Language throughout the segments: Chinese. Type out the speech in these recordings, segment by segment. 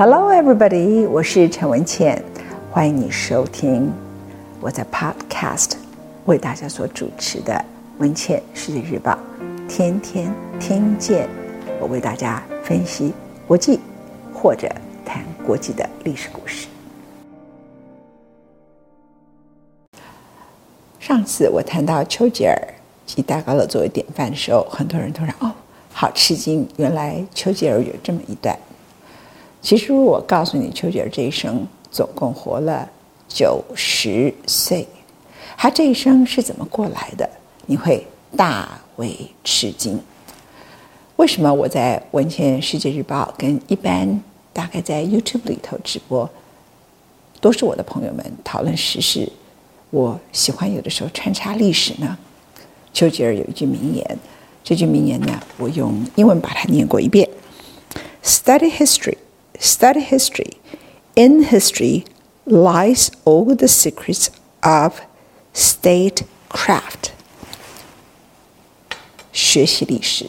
Hello, everybody！我是陈文茜，欢迎你收听我在 Podcast 为大家所主持的《文茜世界日报》，天天听见我为大家分析国际或者谈国际的历史故事。上次我谈到丘吉尔及戴高乐作为典范的时候，很多人突然哦，好吃惊，原来丘吉尔有这么一段。其实我告诉你，丘吉尔这一生总共活了九十岁，他这一生是怎么过来的？你会大为吃惊。为什么我在《文茜世界日报》跟一般大概在 YouTube 里头直播，都是我的朋友们讨论时事？我喜欢有的时候穿插历史呢。丘吉尔有一句名言，这句名言呢，我用英文把它念过一遍：Study history。Study history. In history lies all the secrets of statecraft. 学习历史，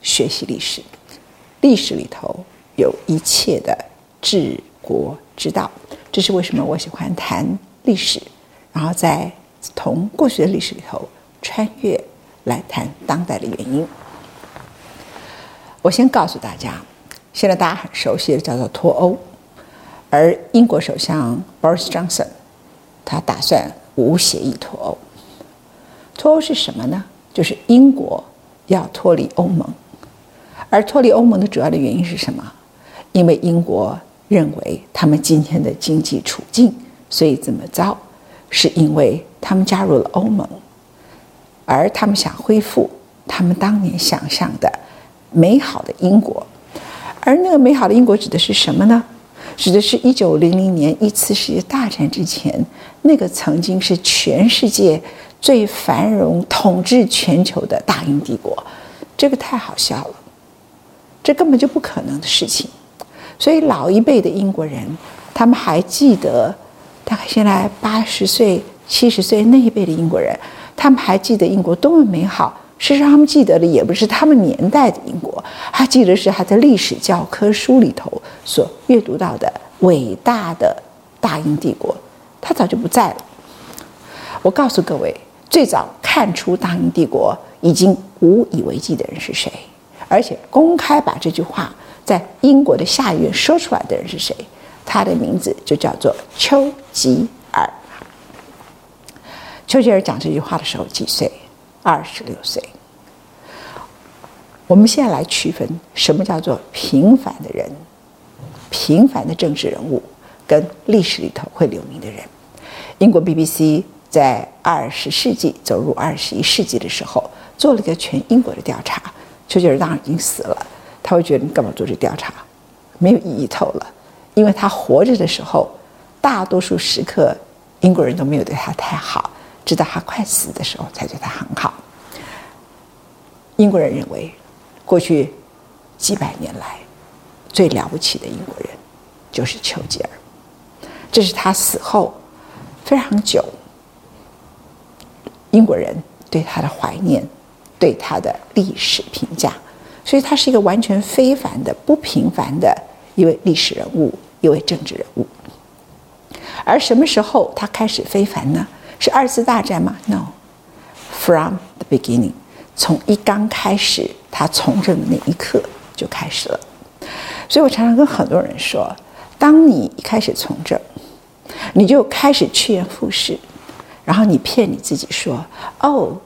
学习历史，历史里头有一切的治国之道。这是为什么我喜欢谈历史，然后在从过去的历史里头穿越来谈当代的原因。我先告诉大家。现在大家很熟悉的叫做脱欧，而英国首相 Boris Johnson，他打算无协议脱欧。脱欧是什么呢？就是英国要脱离欧盟，而脱离欧盟的主要的原因是什么？因为英国认为他们今天的经济处境，所以这么糟，是因为他们加入了欧盟，而他们想恢复他们当年想象的美好的英国。而那个美好的英国指的是什么呢？指的是一九零零年一次世界大战之前，那个曾经是全世界最繁荣、统治全球的大英帝国。这个太好笑了，这根本就不可能的事情。所以老一辈的英国人，他们还记得，大概现在八十岁、七十岁那一辈的英国人，他们还记得英国多么美好。事实上，他们记得的也不是他们年代的英国，他记得是他在历史教科书里头所阅读到的伟大的大英帝国，他早就不在了。我告诉各位，最早看出大英帝国已经无以为继的人是谁，而且公开把这句话在英国的下议院说出来的人是谁？他的名字就叫做丘吉尔。丘吉尔讲这句话的时候几岁？二十六岁。我们现在来区分什么叫做平凡的人，平凡的政治人物，跟历史里头会留名的人。英国 BBC 在二十世纪走入二十一世纪的时候，做了一个全英国的调查。丘吉尔当然已经死了，他会觉得你干嘛做这调查？没有意义透了，因为他活着的时候，大多数时刻英国人都没有对他太好。直到他快死的时候，才对他很好。英国人认为，过去几百年来最了不起的英国人就是丘吉尔。这是他死后非常久，英国人对他的怀念，对他的历史评价。所以，他是一个完全非凡的、不平凡的一位历史人物，一位政治人物。而什么时候他开始非凡呢？是二次大战吗？No，from the beginning，从一刚开始他从政的那一刻就开始了。所以我常常跟很多人说，当你一开始从政，你就开始趋炎附势，然后你骗你自己说：“哦，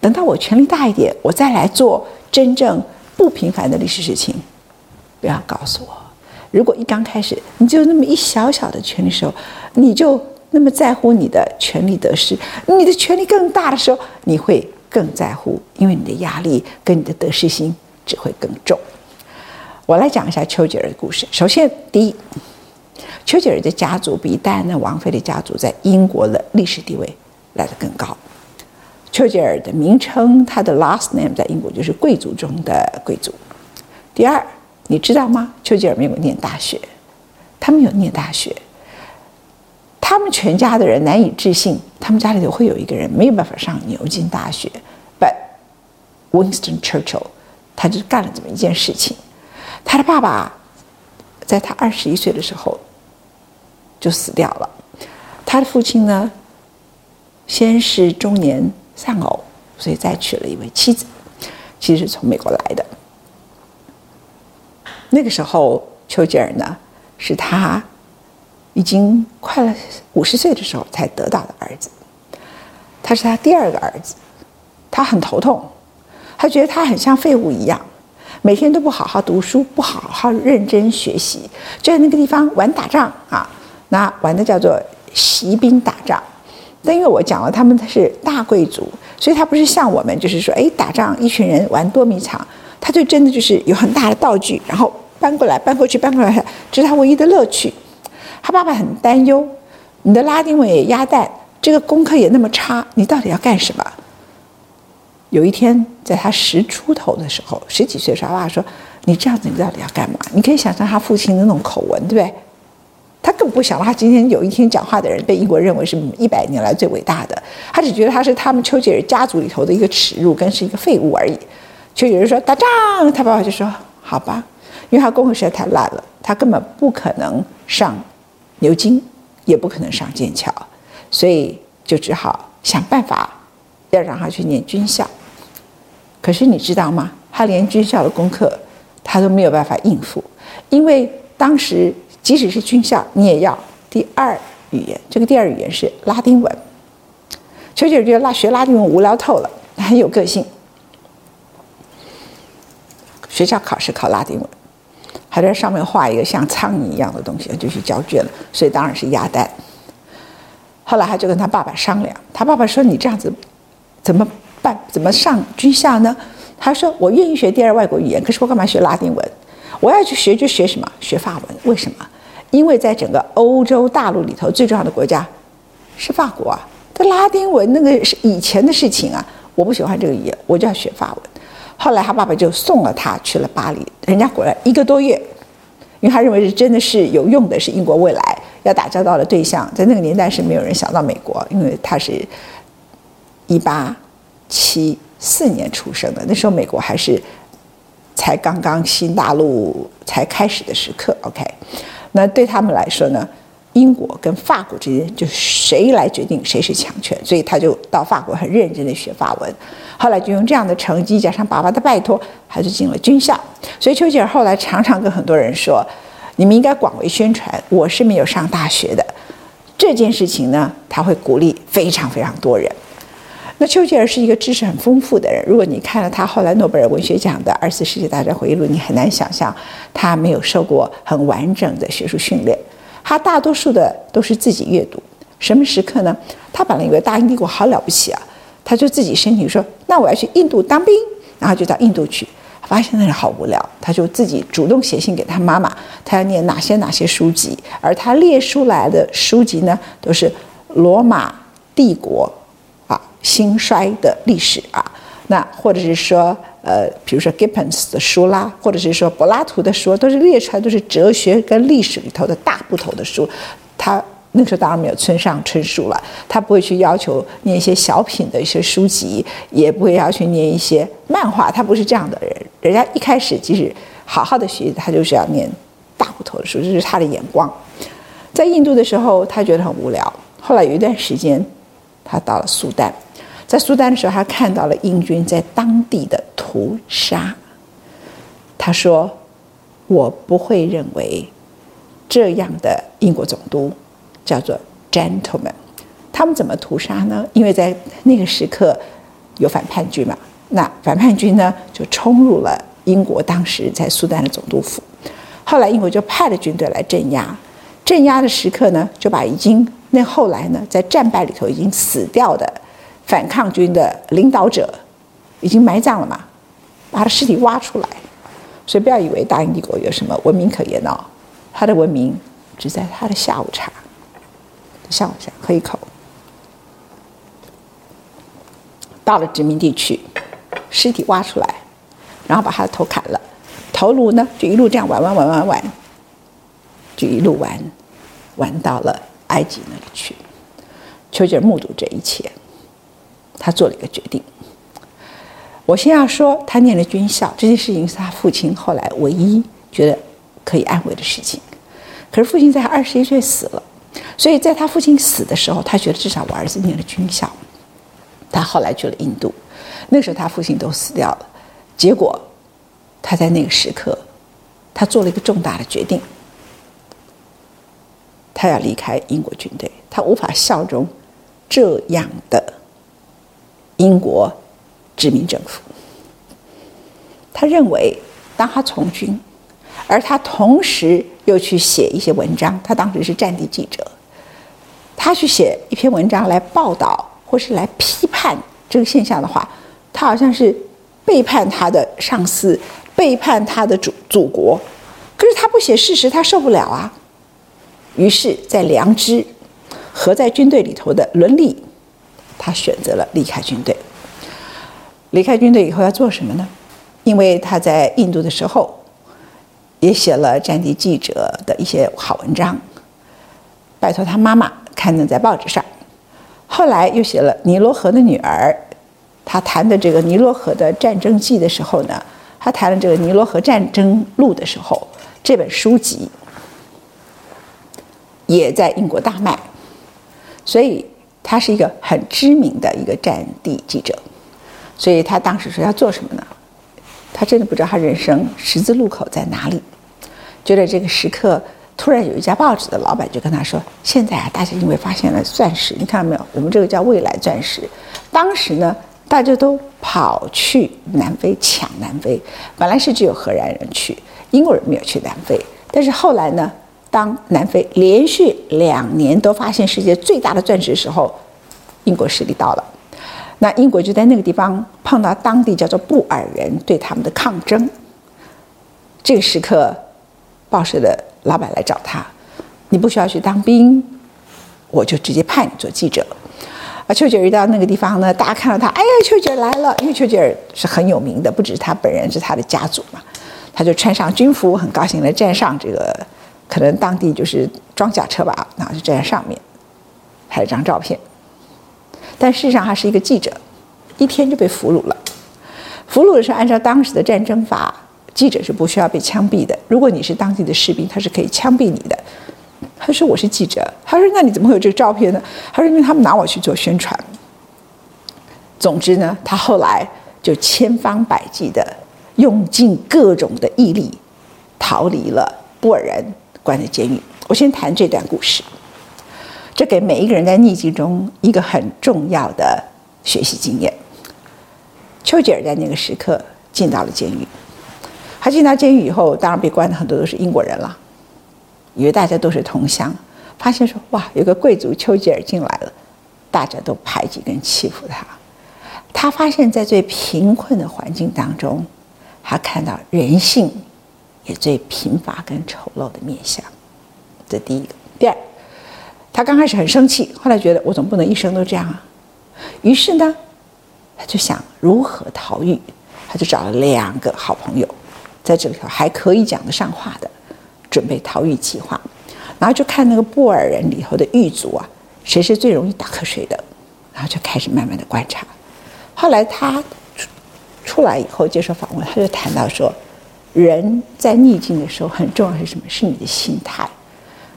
等到我权力大一点，我再来做真正不平凡的历史事情。”不要告诉我，如果一刚开始你就那么一小小的权力时候，你就。那么在乎你的权力得失，你的权力更大的时候，你会更在乎，因为你的压力跟你的得失心只会更重。我来讲一下丘吉尔的故事。首先，第一，丘吉尔的家族比戴安娜王妃的家族在英国的历史地位来得更高。丘吉尔的名称，他的 last name 在英国就是贵族中的贵族。第二，你知道吗？丘吉尔没有念大学，他没有念大学。他们全家的人难以置信，他们家里头会有一个人没有办法上牛津大学。But Winston Churchill，他就干了这么一件事情。他的爸爸在他二十一岁的时候就死掉了。他的父亲呢，先是中年丧偶，所以再娶了一位妻子，其实是从美国来的。那个时候，丘吉尔呢，是他已经快了五十岁的时候才得到的儿子，他是他第二个儿子，他很头痛，他觉得他很像废物一样。每天都不好好读书，不好好认真学习，就在那个地方玩打仗啊！那玩的叫做习兵打仗。但因为我讲了，他们是大贵族，所以他不是像我们，就是说，哎，打仗一群人玩捉迷藏，他就真的就是有很大的道具，然后搬过来搬过去搬过来，这是他唯一的乐趣。他爸爸很担忧，你的拉丁文也鸭蛋，这个功课也那么差，你到底要干什么？有一天，在他十出头的时候，十几岁的时候，他爸爸说：“你这样子，你到底要干嘛？”你可以想象他父亲的那种口吻，对不对？他更不想他今天有一天讲话的人被英国认为是一百年来最伟大的，他只觉得他是他们丘吉尔家族里头的一个耻辱，跟是一个废物而已。丘吉尔说：“打仗。”他爸爸就说：“好吧。”因为他功课实在太烂了，他根本不可能上牛津，也不可能上剑桥，所以就只好想办法。要让他去念军校，可是你知道吗？他连军校的功课他都没有办法应付，因为当时即使是军校，你也要第二语言。这个第二语言是拉丁文。丘吉尔觉得拉学拉丁文无聊透了，很有个性。学校考试考拉丁文，还在上面画一个像苍蝇一样的东西，就去交卷了。所以当然是鸭蛋。后来他就跟他爸爸商量，他爸爸说：“你这样子。”怎么办？怎么上军校呢？他说：“我愿意学第二外国语言，可是我干嘛学拉丁文？我要去学就学什么？学法文？为什么？因为在整个欧洲大陆里头，最重要的国家是法国啊。这拉丁文那个是以前的事情啊。我不喜欢这个语言，我就要学法文。后来他爸爸就送了他去了巴黎。人家果然一个多月，因为他认为是真的是有用的，是英国未来要打交道的对象。在那个年代是没有人想到美国，因为他是。一八七四年出生的，那时候美国还是才刚刚新大陆才开始的时刻。OK，那对他们来说呢，英国跟法国之间就谁来决定谁是强权，所以他就到法国很认真的学法文。后来就用这样的成绩加上爸爸的拜托，他就进了军校。所以丘吉尔后来常常跟很多人说：“你们应该广为宣传，我是没有上大学的。”这件事情呢，他会鼓励非常非常多人。那丘吉尔是一个知识很丰富的人。如果你看了他后来诺贝尔文学奖的《二次世界大战回忆录》，你很难想象他没有受过很完整的学术训练。他大多数的都是自己阅读。什么时刻呢？他本来以为大英帝国好了不起啊，他就自己申请说：“那我要去印度当兵。”然后就到印度去，发现那里好无聊，他就自己主动写信给他妈妈，他要念哪些哪些书籍。而他列出来的书籍呢，都是罗马帝国啊。兴衰的历史啊，那或者是说，呃，比如说 Gibbons 的书啦，或者是说柏拉图的书，都是列出来都是哲学跟历史里头的大部头的书。他那时候当然没有村上春树了，他不会去要求念一些小品的一些书籍，也不会要求念一些漫画，他不是这样的人。人家一开始即使好好的学，他就是要念大部头的书，这是他的眼光。在印度的时候，他觉得很无聊。后来有一段时间，他到了苏丹。在苏丹的时候，他看到了英军在当地的屠杀。他说：“我不会认为这样的英国总督叫做 gentleman。他们怎么屠杀呢？因为在那个时刻有反叛军嘛。那反叛军呢，就冲入了英国当时在苏丹的总督府。后来英国就派了军队来镇压。镇压的时刻呢，就把已经那后来呢，在战败里头已经死掉的。”反抗军的领导者已经埋葬了嘛，把他尸体挖出来，所以不要以为大英帝国有什么文明可言哦，他的文明只在他的下午茶，下午茶喝一口。到了殖民地区，尸体挖出来，然后把他的头砍了，头颅呢就一路这样玩玩玩玩玩，就一路玩，玩到了埃及那里去。丘吉尔目睹这一切。他做了一个决定。我先要说，他念了军校这件事情是他父亲后来唯一觉得可以安慰的事情。可是父亲在他二十一岁死了，所以在他父亲死的时候，他觉得至少我儿子念了军校。他后来去了印度，那时候他父亲都死掉了，结果他在那个时刻，他做了一个重大的决定，他要离开英国军队，他无法效忠这样的英国殖民政府。他认为，当他从军，而他同时又去写一些文章，他当时是战地记者，他去写一篇文章来报道。或是来批判这个现象的话，他好像是背叛他的上司，背叛他的祖祖国。可是他不写事实，他受不了啊。于是，在良知和在军队里头的伦理，他选择了离开军队。离开军队以后要做什么呢？因为他在印度的时候，也写了战地记者的一些好文章，拜托他妈妈刊登在报纸上。后来又写了《尼罗河的女儿》，他谈的这个尼罗河的战争记的时候呢，他谈了这个《尼罗河战争录》的时候，这本书籍也在英国大卖，所以他是一个很知名的一个战地记者。所以他当时说要做什么呢？他真的不知道他人生十字路口在哪里，觉得这个时刻。突然有一家报纸的老板就跟他说：“现在啊，大家因为发现了钻石，你看到没有？我们这个叫未来钻石。当时呢，大家都跑去南非抢南非，本来是只有荷兰人去，英国人没有去南非。但是后来呢，当南非连续两年都发现世界最大的钻石的时候，英国势力到了，那英国就在那个地方碰到当地叫做布尔人对他们的抗争。这个时刻，报社的。”老板来找他，你不需要去当兵，我就直接派你做记者。啊，丘吉尔一到那个地方呢，大家看到他，哎呀，丘吉尔来了，因为丘吉尔是很有名的，不只是他本人，是他的家族嘛。他就穿上军服，很高兴的站上这个，可能当地就是装甲车吧，然后就站在上面拍了张照片。但事实上，他是一个记者，一天就被俘虏了。俘虏的是按照当时的战争法。记者是不需要被枪毙的。如果你是当地的士兵，他是可以枪毙你的。他说：“我是记者。”他说：“那你怎么会有这个照片呢？”他说：“因为他们拿我去做宣传。”总之呢，他后来就千方百计的用尽各种的毅力逃离了布尔人关的监狱。我先谈这段故事，这给每一个人在逆境中一个很重要的学习经验。丘吉尔在那个时刻进到了监狱。他进到监狱以后，当然被关的很多都是英国人了，以为大家都是同乡，发现说哇，有个贵族丘吉尔进来了，大家都排挤跟欺负他。他发现，在最贫困的环境当中，他看到人性也最贫乏跟丑陋的面相。这第一个。第二，他刚开始很生气，后来觉得我总不能一生都这样啊。于是呢，他就想如何逃狱，他就找了两个好朋友。在这里头还可以讲得上话的，准备逃狱计划，然后就看那个布尔人里头的狱卒啊，谁是最容易打瞌睡的，然后就开始慢慢的观察。后来他出出来以后接受访问，他就谈到说，人在逆境的时候很重要是什么？是你的心态。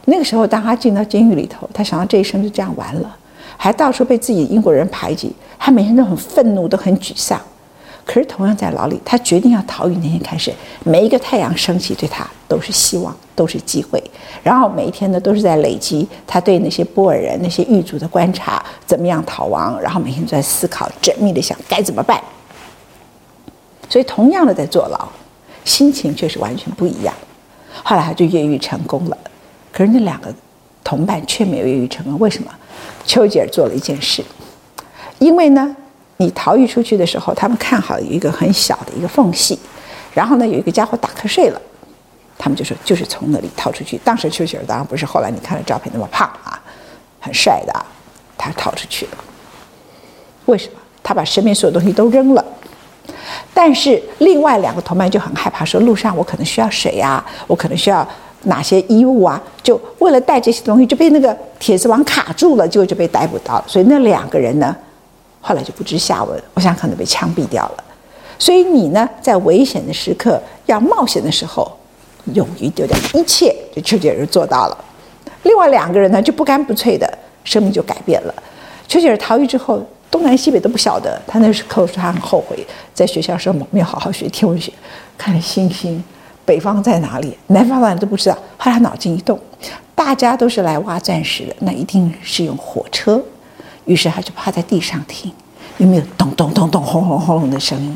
那个时候，当他进到监狱里头，他想到这一生就这样完了，还到处被自己英国人排挤，他每天都很愤怒，都很沮丧。可是，同样在牢里，他决定要逃狱那天开始，每一个太阳升起，对他都是希望，都是机会。然后每一天呢，都是在累积他对那些波尔人、那些狱卒的观察，怎么样逃亡。然后每天都在思考，缜密的想该怎么办。所以，同样的在坐牢，心情却是完全不一样。后来他就越狱成功了，可是那两个同伴却没有越狱成功。为什么？丘吉尔做了一件事，因为呢。你逃狱出去的时候，他们看好有一个很小的一个缝隙，然后呢，有一个家伙打瞌睡了，他们就说就是从那里逃出去。当时丘吉尔当然不是后来你看了照片那么胖啊，很帅的啊，他逃出去了。为什么？他把身边所有东西都扔了，但是另外两个同伴就很害怕，说路上我可能需要水呀，我可能需要哪些衣物啊，就为了带这些东西就被那个铁丝网卡住了，结果就被逮捕到了。所以那两个人呢？后来就不知下文，我想可能被枪毙掉了。所以你呢，在危险的时刻要冒险的时候，勇于丢掉一切，就丘吉尔做到了。另外两个人呢，就不干不脆的，生命就改变了。丘吉尔逃狱之后，东南西北都不晓得。他那时候说他很后悔，在学校时候没有好好学天文学，看星星，北方在哪里，南方在哪里都不知道。后来脑筋一动，大家都是来挖钻石的，那一定是用火车。于是他就趴在地上听，有没有咚咚咚咚、轰轰轰隆的声音？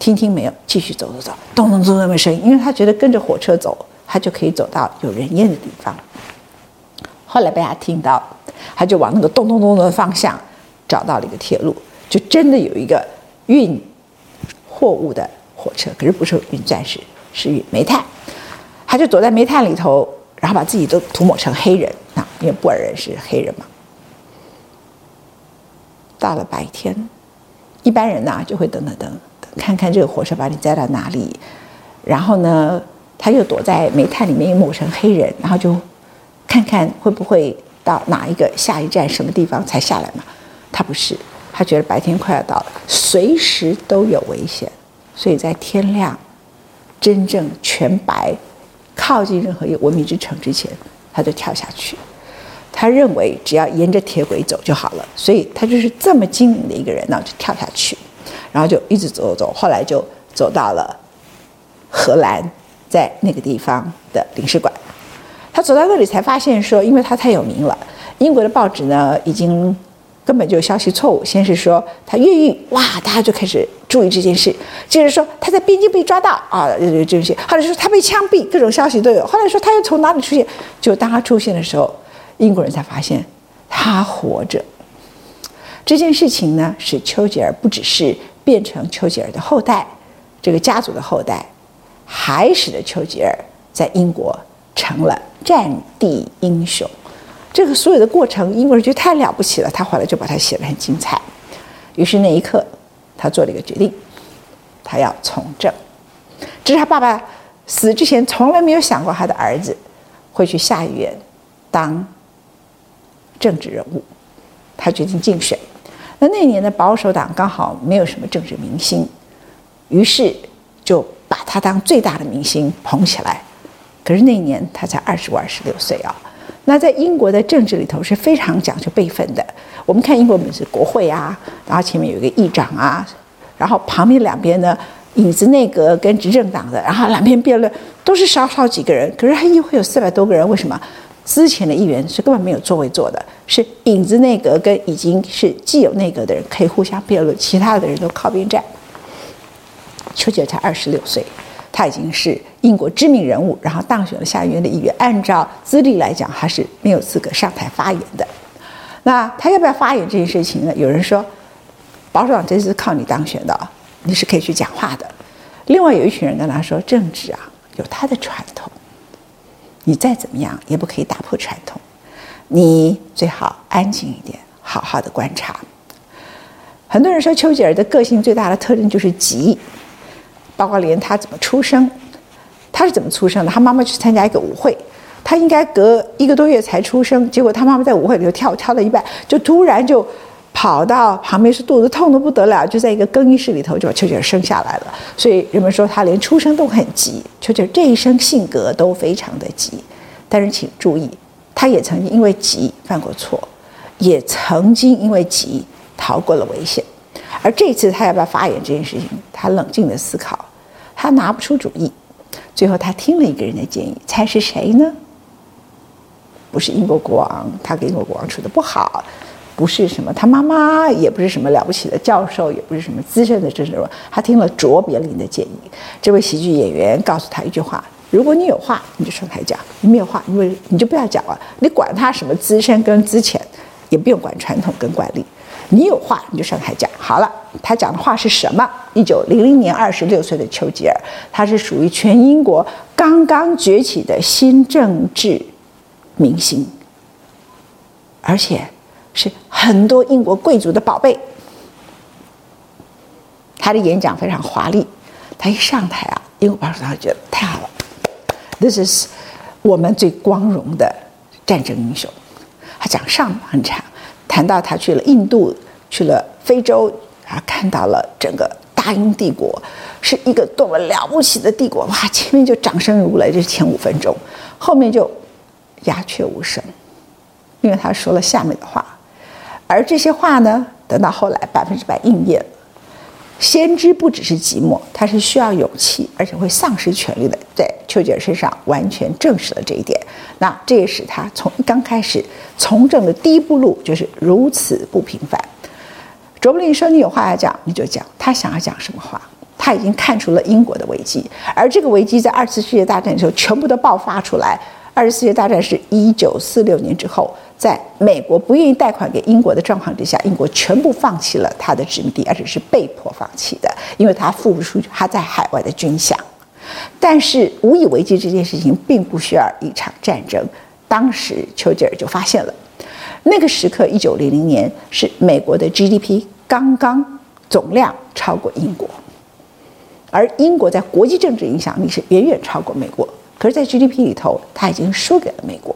听听没有，继续走走走，咚咚咚咚的声音，因为他觉得跟着火车走，他就可以走到有人烟的地方。后来被他听到，他就往那个咚咚咚的方向找到了一个铁路，就真的有一个运货物的火车，可是不是运钻石，是运煤炭。他就躲在煤炭里头，然后把自己都涂抹成黑人啊，因为布尔人是黑人嘛。到了白天，一般人呢就会等等等等，看看这个火车把你载到哪里，然后呢，他又躲在煤炭里面又抹成黑人，然后就。看看会不会到哪一个下一站什么地方才下来嘛？他不是，他觉得白天快要到了，随时都有危险，所以在天亮、真正全白、靠近任何一个文明之城之前，他就跳下去。他认为只要沿着铁轨走就好了，所以他就是这么精明的一个人呢，就跳下去，然后就一直走走走，后来就走到了荷兰在那个地方的领事馆。他走到那里才发现说，因为他太有名了，英国的报纸呢已经根本就消息错误。先是说他越狱，哇，大家就开始注意这件事。接着说他在边境被抓到啊，这这些。后来说他被枪毙，各种消息都有。后来说他又从哪里出现？就当他出现的时候，英国人才发现他活着。这件事情呢，使丘吉尔不只是变成丘吉尔的后代，这个家族的后代，还使得丘吉尔在英国成了。战地英雄，这个所有的过程，英国人觉得太了不起了。他后来就把它写得很精彩。于是那一刻，他做了一个决定，他要从政。这是他爸爸死之前从来没有想过他的儿子会去下议院当政治人物。他决定竞选。那那年的保守党刚好没有什么政治明星，于是就把他当最大的明星捧起来。可是那一年他才二十五、二十六岁啊，那在英国的政治里头是非常讲究辈分的。我们看英国，我们是国会啊，然后前面有一个议长啊，然后旁边两边呢，影子内阁跟执政党的，然后两边辩论都是少少几个人。可是他议会有四百多个人，为什么？之前的议员是根本没有座位坐的，是影子内阁跟已经是既有内阁的人可以互相辩论，其他的人都靠边站。丘吉尔才二十六岁。他已经是英国知名人物，然后当选了下议院的议员。按照资历来讲，他是没有资格上台发言的。那他要不要发言这件事情呢？有人说，保守党这次靠你当选的，你是可以去讲话的。另外有一群人跟他说，政治啊有他的传统，你再怎么样也不可以打破传统，你最好安静一点，好好的观察。很多人说丘吉尔的个性最大的特征就是急。包括连他怎么出生，他是怎么出生的？他妈妈去参加一个舞会，他应该隔一个多月才出生，结果他妈妈在舞会里头跳跳到一半，就突然就跑到旁边，是肚子痛得不得了，就在一个更衣室里头就把丘吉尔生下来了。所以人们说他连出生都很急。丘吉尔这一生性格都非常的急，但是请注意，他也曾经因为急犯过错，也曾经因为急逃过了危险。而这次他要不要发言这件事情，他冷静的思考。他拿不出主意，最后他听了一个人的建议，猜是谁呢？不是英国国王，他跟英国国王处得不好，不是什么他妈妈，也不是什么了不起的教授，也不是什么资深的政治人物。他听了卓别林的建议，这位喜剧演员告诉他一句话：如果你有话，你就上台讲；你没有话，因为你就不要讲了。你管他什么资深跟资浅，也不用管传统跟惯例。你有话你就上台讲好了。他讲的话是什么？一九零零年，二十六岁的丘吉尔，他是属于全英国刚刚崛起的新政治明星，而且是很多英国贵族的宝贝。他的演讲非常华丽，他一上台啊，英国保守党觉得太好了，This is 我们最光荣的战争英雄。他讲上很长。谈到他去了印度，去了非洲，啊，看到了整个大英帝国是一个多么了不起的帝国，哇！前面就掌声如雷，这是前五分钟，后面就鸦雀无声，因为他说了下面的话，而这些话呢，等到后来百分之百应验。先知不只是寂寞，他是需要勇气，而且会丧失权力的。在丘吉尔身上完全证实了这一点。那这也使他从刚开始从政的第一步路就是如此不平凡。卓别林说：“你有话要讲，你就讲。”他想要讲什么话？他已经看出了英国的危机，而这个危机在二次世界大战的时候全部都爆发出来。二次世界大战是一九四六年之后。在美国不愿意贷款给英国的状况之下，英国全部放弃了他的殖民地，而且是被迫放弃的，因为他付不出他在海外的军饷。但是无以为继这件事情并不需要一场战争。当时丘吉尔就发现了，那个时刻，一九零零年是美国的 GDP 刚刚总量超过英国，而英国在国际政治影响力是远远超过美国，可是，在 GDP 里头，他已经输给了美国。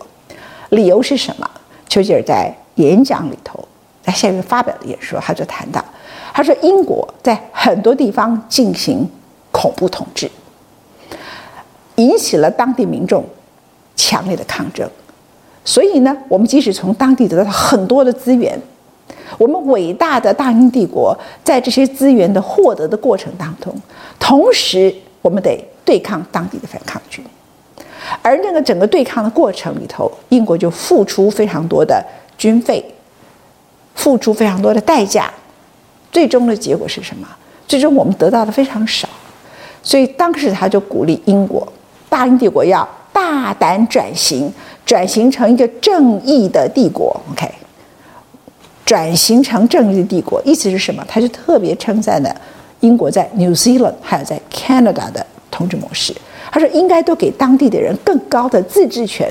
理由是什么？丘吉尔在演讲里头，在下面发表的演说，他就谈到，他说英国在很多地方进行恐怖统治，引起了当地民众强烈的抗争。所以呢，我们即使从当地得到很多的资源，我们伟大的大英帝国在这些资源的获得的过程当中，同时我们得对抗当地的反抗军。而那个整个对抗的过程里头，英国就付出非常多的军费，付出非常多的代价，最终的结果是什么？最终我们得到的非常少，所以当时他就鼓励英国，大英帝国要大胆转型，转型成一个正义的帝国。OK，转型成正义的帝国，意思是什么？他就特别称赞了英国在 New Zealand 还有在 Canada 的统治模式。他说：“应该都给当地的人更高的自治权。”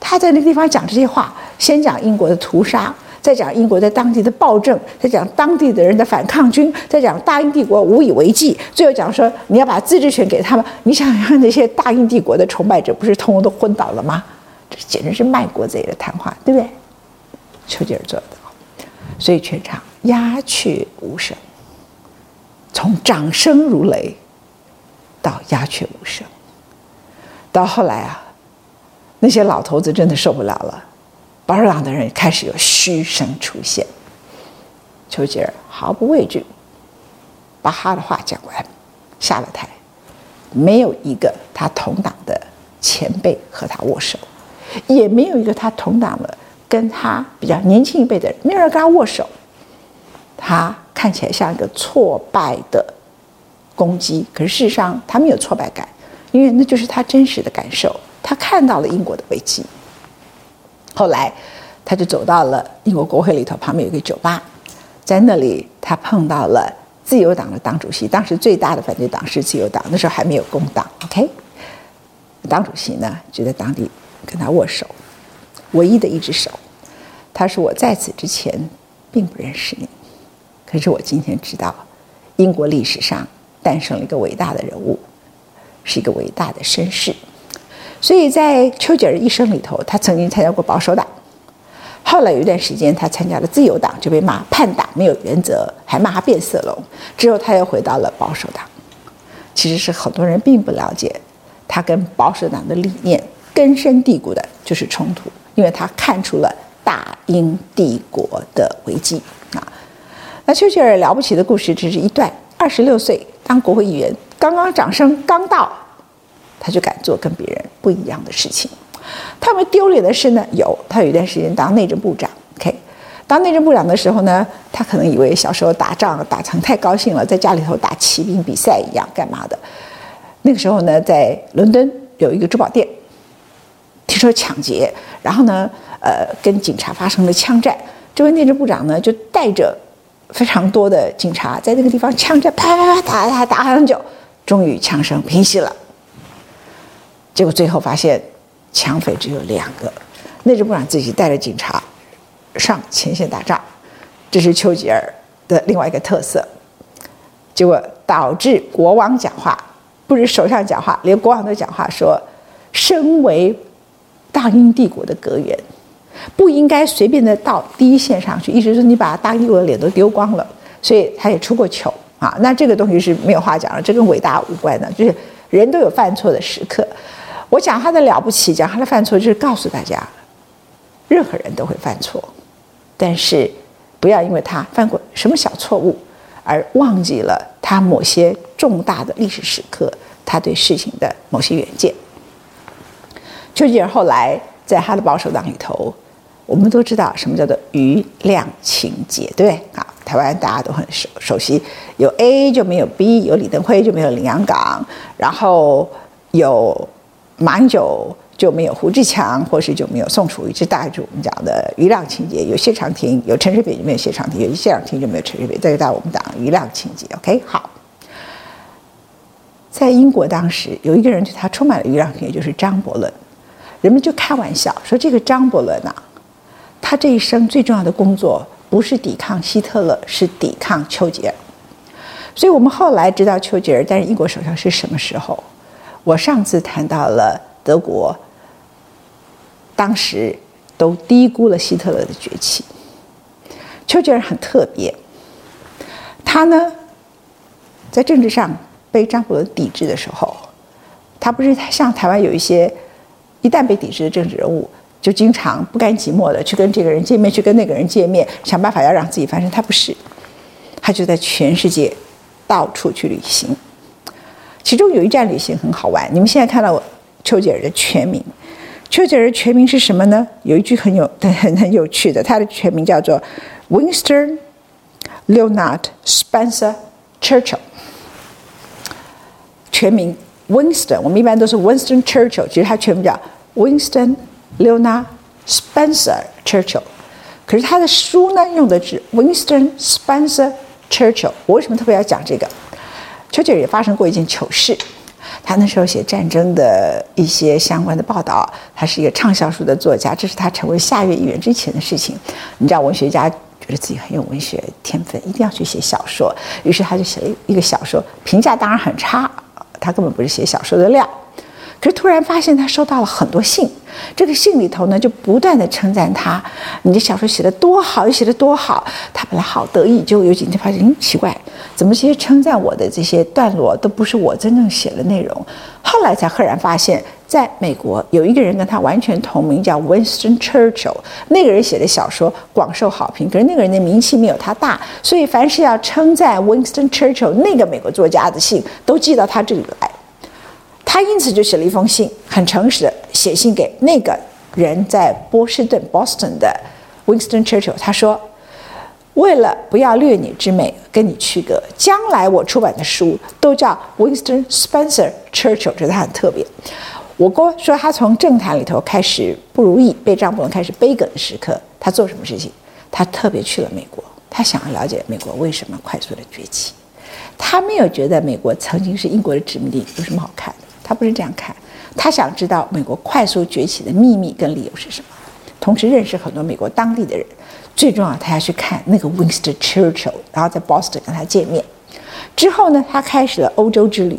他在那个地方讲这些话，先讲英国的屠杀，再讲英国在当地的暴政，再讲当地的人的反抗军，再讲大英帝国无以为继，最后讲说你要把自治权给他们。你想想，那些大英帝国的崇拜者不是通通都昏倒了吗？这简直是卖国贼的谈话，对不对？丘吉尔做的，所以全场鸦雀无声，从掌声如雷到鸦雀无声。到后来啊，那些老头子真的受不了了，保守党的人开始有嘘声出现。丘吉尔毫不畏惧，把他的话讲完，下了台，没有一个他同党的前辈和他握手，也没有一个他同党的跟他比较年轻一辈的人，没有人跟他握手。他看起来像一个挫败的公鸡，可是事实上他没有挫败感。因为那就是他真实的感受，他看到了英国的危机。后来，他就走到了英国国会里头，旁边有个酒吧，在那里他碰到了自由党的党主席，当时最大的反对党是自由党，那时候还没有工党。OK，党主席呢就在当地跟他握手，唯一的一只手。他说：“我在此之前并不认识你，可是我今天知道，英国历史上诞生了一个伟大的人物。”是一个伟大的绅士，所以在丘吉尔一生里头，他曾经参加过保守党，后来有一段时间他参加了自由党，就被骂叛党、没有原则，还骂他变色龙。之后他又回到了保守党，其实是很多人并不了解他跟保守党的理念根深蒂固的就是冲突，因为他看出了大英帝国的危机啊。那丘吉尔了不起的故事只是一段，二十六岁当国会议员。刚刚掌声刚到，他就敢做跟别人不一样的事情。他们丢脸的事呢，有他有一段时间当内政部长，OK，当内政部长的时候呢，他可能以为小时候打仗打成太高兴了，在家里头打骑兵比赛一样干嘛的。那个时候呢，在伦敦有一个珠宝店，听说抢劫，然后呢，呃，跟警察发生了枪战。这位内政部长呢，就带着非常多的警察在那个地方枪战，啪啪啪打打打很久。终于枪声平息了，结果最后发现抢匪只有两个，内政部长自己带着警察上前线打仗，这是丘吉尔的另外一个特色。结果导致国王讲话，不是首相讲话，连国王都讲话说：“身为大英帝国的阁员，不应该随便的到第一线上去。”意思是你把大英帝国的脸都丢光了，所以他也出过糗。啊。那这个东西是没有话讲了，这跟伟大无关的，就是人都有犯错的时刻。我讲他的了不起，讲他的犯错，就是告诉大家，任何人都会犯错，但是不要因为他犯过什么小错误，而忘记了他某些重大的历史时刻，他对事情的某些远见。丘吉尔后来在他的保守党里头，我们都知道什么叫做余量情节，对不对？啊，台湾大家都很熟熟悉，有 A 就没有 B，有李登辉就没有林洋港，然后有。马英九就没有胡志强，或是就没有宋楚瑜，这大概是我们讲的余量情节。有谢长廷，有陈水扁就没有谢长廷，有谢长廷就没有陈水扁，这个在我们讲瑜亮情节。OK，好。在英国当时有一个人对他充满了余量情结，就是张伯伦。人们就开玩笑说，这个张伯伦啊，他这一生最重要的工作不是抵抗希特勒，是抵抗丘吉尔。所以我们后来知道丘吉尔担任英国首相是什么时候？我上次谈到了德国，当时都低估了希特勒的崛起。丘吉尔很特别，他呢，在政治上被张伯伦抵制的时候，他不是像台湾有一些一旦被抵制的政治人物，就经常不甘寂寞的去跟这个人见面，去跟那个人见面，想办法要让自己翻身。他不是，他就在全世界到处去旅行。其中有一站旅行很好玩，你们现在看到我丘吉尔的全名，丘吉尔的全名是什么呢？有一句很有很很有趣的，他的全名叫做 Winston Leonard Spencer Churchill。全名 Winston，我们一般都是 Winston Churchill，其实他全名叫 Winston Leona Spencer Churchill。可是他的书呢，用的是 Winston Spencer Churchill。我为什么特别要讲这个？丘吉尔也发生过一件糗事，他那时候写战争的一些相关的报道，他是一个畅销书的作家，这是他成为下院议员之前的事情。你知道，文学家觉得自己很有文学天分，一定要去写小说，于是他就写了一个小说，评价当然很差，他根本不是写小说的料。可是突然发现他收到了很多信，这个信里头呢就不断的称赞他，你的小说写得多好，又写得多好。他本来好得意，就有几天发现，嗯，奇怪，怎么这些称赞我的这些段落都不是我真正写的内容？后来才赫然发现，在美国有一个人跟他完全同名，叫 Winston Churchill，那个人写的小说广受好评，可是那个人的名气没有他大，所以凡是要称赞 Winston Churchill 那个美国作家的信，都寄到他这里来。他因此就写了一封信，很诚实的写信给那个人在波士顿 （Boston） 的 Winston Churchill。他说：“为了不要略你之美，跟你区隔，将来我出版的书都叫 Winston Spencer Churchill，觉得他很特别。”我哥说他从政坛里头开始不如意，被张伯伦开始杯葛的时刻，他做什么事情？他特别去了美国，他想要了解美国为什么快速的崛起。他没有觉得美国曾经是英国的殖民地，有什么好看的。他不是这样看，他想知道美国快速崛起的秘密跟理由是什么，同时认识很多美国当地的人。最重要，他要去看那个 Winston Churchill，然后在 Boston 跟他见面。之后呢，他开始了欧洲之旅。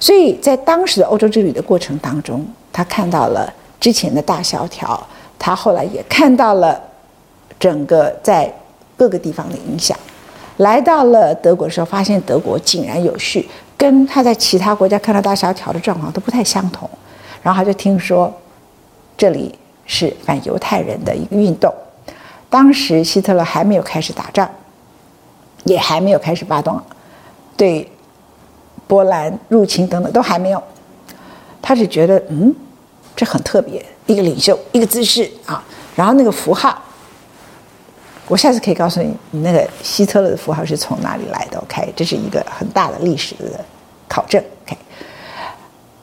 所以在当时的欧洲之旅的过程当中，他看到了之前的大萧条，他后来也看到了整个在各个地方的影响。来到了德国的时候，发现德国井然有序。跟他在其他国家看到大萧条的状况都不太相同，然后他就听说，这里是反犹太人的一个运动。当时希特勒还没有开始打仗，也还没有开始发动对波兰入侵等等都还没有，他是觉得嗯，这很特别，一个领袖，一个姿势啊，然后那个符号。我下次可以告诉你，你那个希特勒的符号是从哪里来的？OK，这是一个很大的历史的考证。OK，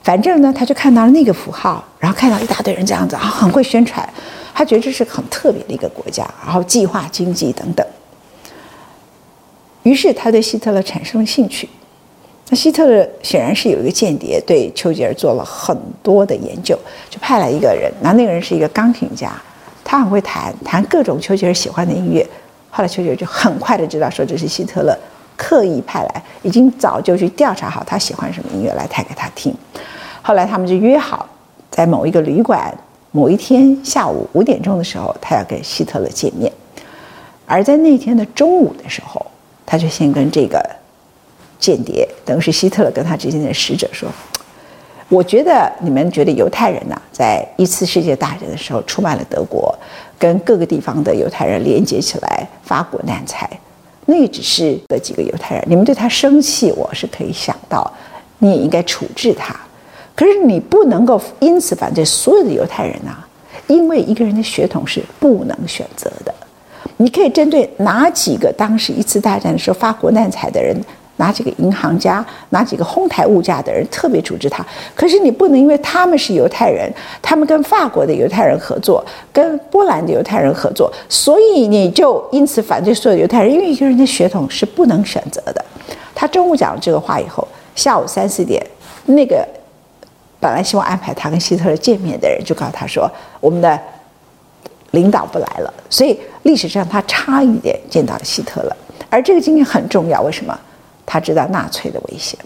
反正呢，他就看到了那个符号，然后看到一大堆人这样子啊，很会宣传，他觉得这是很特别的一个国家，然后计划经济等等。于是他对希特勒产生了兴趣。那希特勒显然是有一个间谍，对丘吉尔做了很多的研究，就派来一个人，然后那个人是一个钢琴家。他很会弹，弹各种丘吉尔喜欢的音乐。后来丘吉尔就很快的知道，说这是希特勒刻意派来，已经早就去调查好他喜欢什么音乐来弹给他听。后来他们就约好，在某一个旅馆，某一天下午五点钟的时候，他要跟希特勒见面。而在那天的中午的时候，他就先跟这个间谍，等于是希特勒跟他之间的使者说：“我觉得你们觉得犹太人呐、啊，在一次世界大战的时候出卖了德国，跟各个地方的犹太人连接起来，发国难财。那只是的几个犹太人，你们对他生气，我是可以想到，你也应该处置他。可是你不能够因此反对所有的犹太人呐、啊，因为一个人的血统是不能选择的。你可以针对哪几个当时一次大战的时候发国难财的人。”哪几个银行家，哪几个哄抬物价的人特别处置他？可是你不能因为他们是犹太人，他们跟法国的犹太人合作，跟波兰的犹太人合作，所以你就因此反对所有犹太人，因为一个人的血统是不能选择的。他中午讲了这个话以后，下午三四点，那个本来希望安排他跟希特勒见面的人就告诉他说：“我们的领导不来了。”所以历史上他差一点见到希特勒，而这个经验很重要。为什么？他知道纳粹的危险，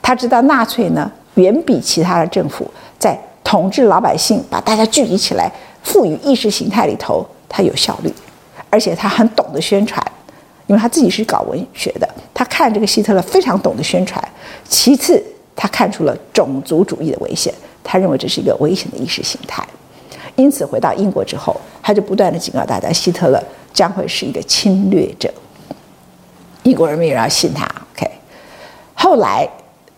他知道纳粹呢远比其他的政府在统治老百姓、把大家聚集起来、赋予意识形态里头，他有效率，而且他很懂得宣传，因为他自己是搞文学的，他看这个希特勒非常懂得宣传。其次，他看出了种族主义的危险，他认为这是一个危险的意识形态，因此回到英国之后，他就不断地警告大家，希特勒将会是一个侵略者。英国人民也要信他。后来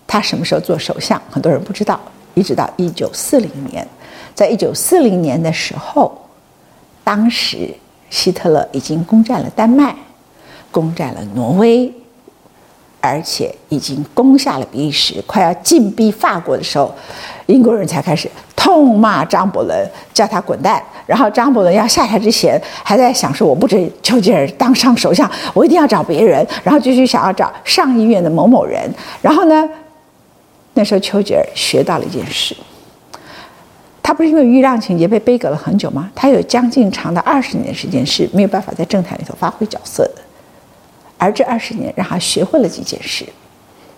他什么时候做首相，很多人不知道。一直到一九四零年，在一九四零年的时候，当时希特勒已经攻占了丹麦，攻占了挪威，而且已经攻下了比利时，快要进逼法国的时候，英国人才开始。痛骂张伯伦，叫他滚蛋。然后张伯伦要下台之前，还在想说：“我不准丘吉尔当上首相，我一定要找别人。”然后继续想要找上议院的某某人。然后呢，那时候丘吉尔学到了一件事，他不是因为豫让情节被杯葛了很久吗？他有将近长达二十年时间是没有办法在政坛里头发挥角色的。而这二十年让他学会了几件事，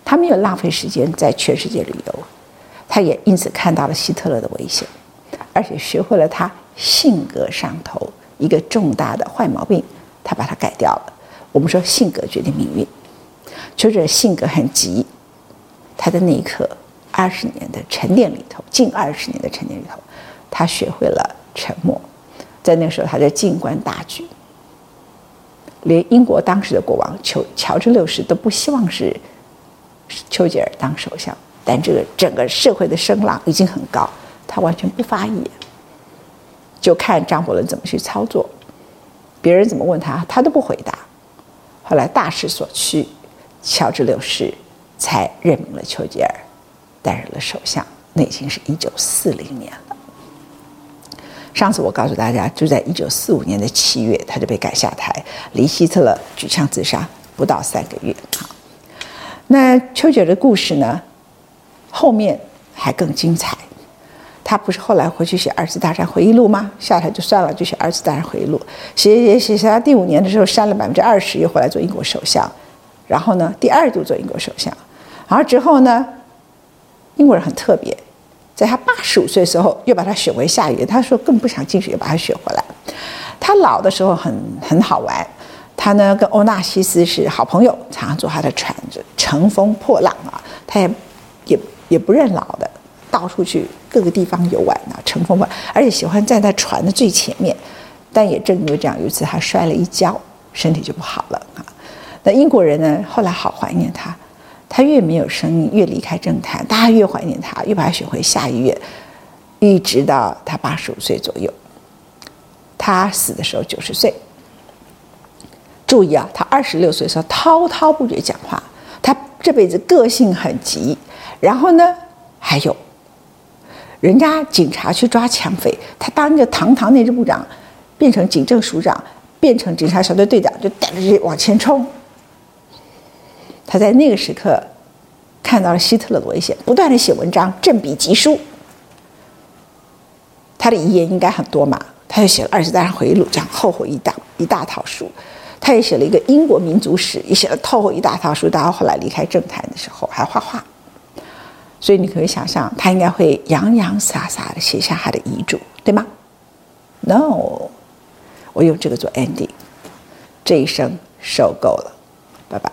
他没有浪费时间在全世界旅游。他也因此看到了希特勒的危险，而且学会了他性格上头一个重大的坏毛病，他把它改掉了。我们说性格决定命运，丘吉尔性格很急，他在那一刻二十年的沉淀里头，近二十年的沉淀里头，他学会了沉默。在那个时候，他在静观大局，连英国当时的国王乔乔治六世都不希望是丘吉尔当首相。但这个整个社会的声浪已经很高，他完全不发言，就看张伯伦怎么去操作，别人怎么问他，他都不回答。后来大势所趋，乔治六世才任命了丘吉尔担任了首相，那已经是一九四零年了。上次我告诉大家，就在一九四五年的七月，他就被赶下台，离希特勒举枪自杀不到三个月。那丘吉尔的故事呢？后面还更精彩，他不是后来回去写二次大战回忆录吗？下台就算了，就写二次大战回忆录。写写写写到第五年的时候，删了百分之二十，又回来做英国首相。然后呢，第二度做英国首相。然后之后呢，英国人很特别，在他八十五岁的时候又把他选为下议院。他说更不想进去，又把他选回来。他老的时候很很好玩，他呢跟欧纳西斯是好朋友，常常坐他的船，乘风破浪啊。他也也。不认老的，到处去各个地方游玩啊，乘风破，而且喜欢站在船的最前面。但也正因为这样，有一次他摔了一跤，身体就不好了啊。那英国人呢，后来好怀念他，他越没有声音，越离开政坛，大家越怀念他，越把他选回下议院，一直到他八十五岁左右，他死的时候九十岁。注意啊，他二十六岁的时候滔滔不绝讲话，他这辈子个性很急。然后呢，还有，人家警察去抓抢匪，他当一个堂堂内政部长，变成警政署长，变成警察小队队长，就带着这往前冲。他在那个时刻看到了希特勒的危险，不断的写文章，振笔疾书。他的遗言应该很多嘛，他就写了《二次大战回忆录》，这样厚厚一大一大套书。他也写了一个英国民族史，也写了厚厚一大套书。到后来离开政坛的时候，还画画。所以你可以想象，他应该会洋洋洒洒的写下他的遗嘱，对吗？No，我用这个做 ending，这一生受够了，拜拜。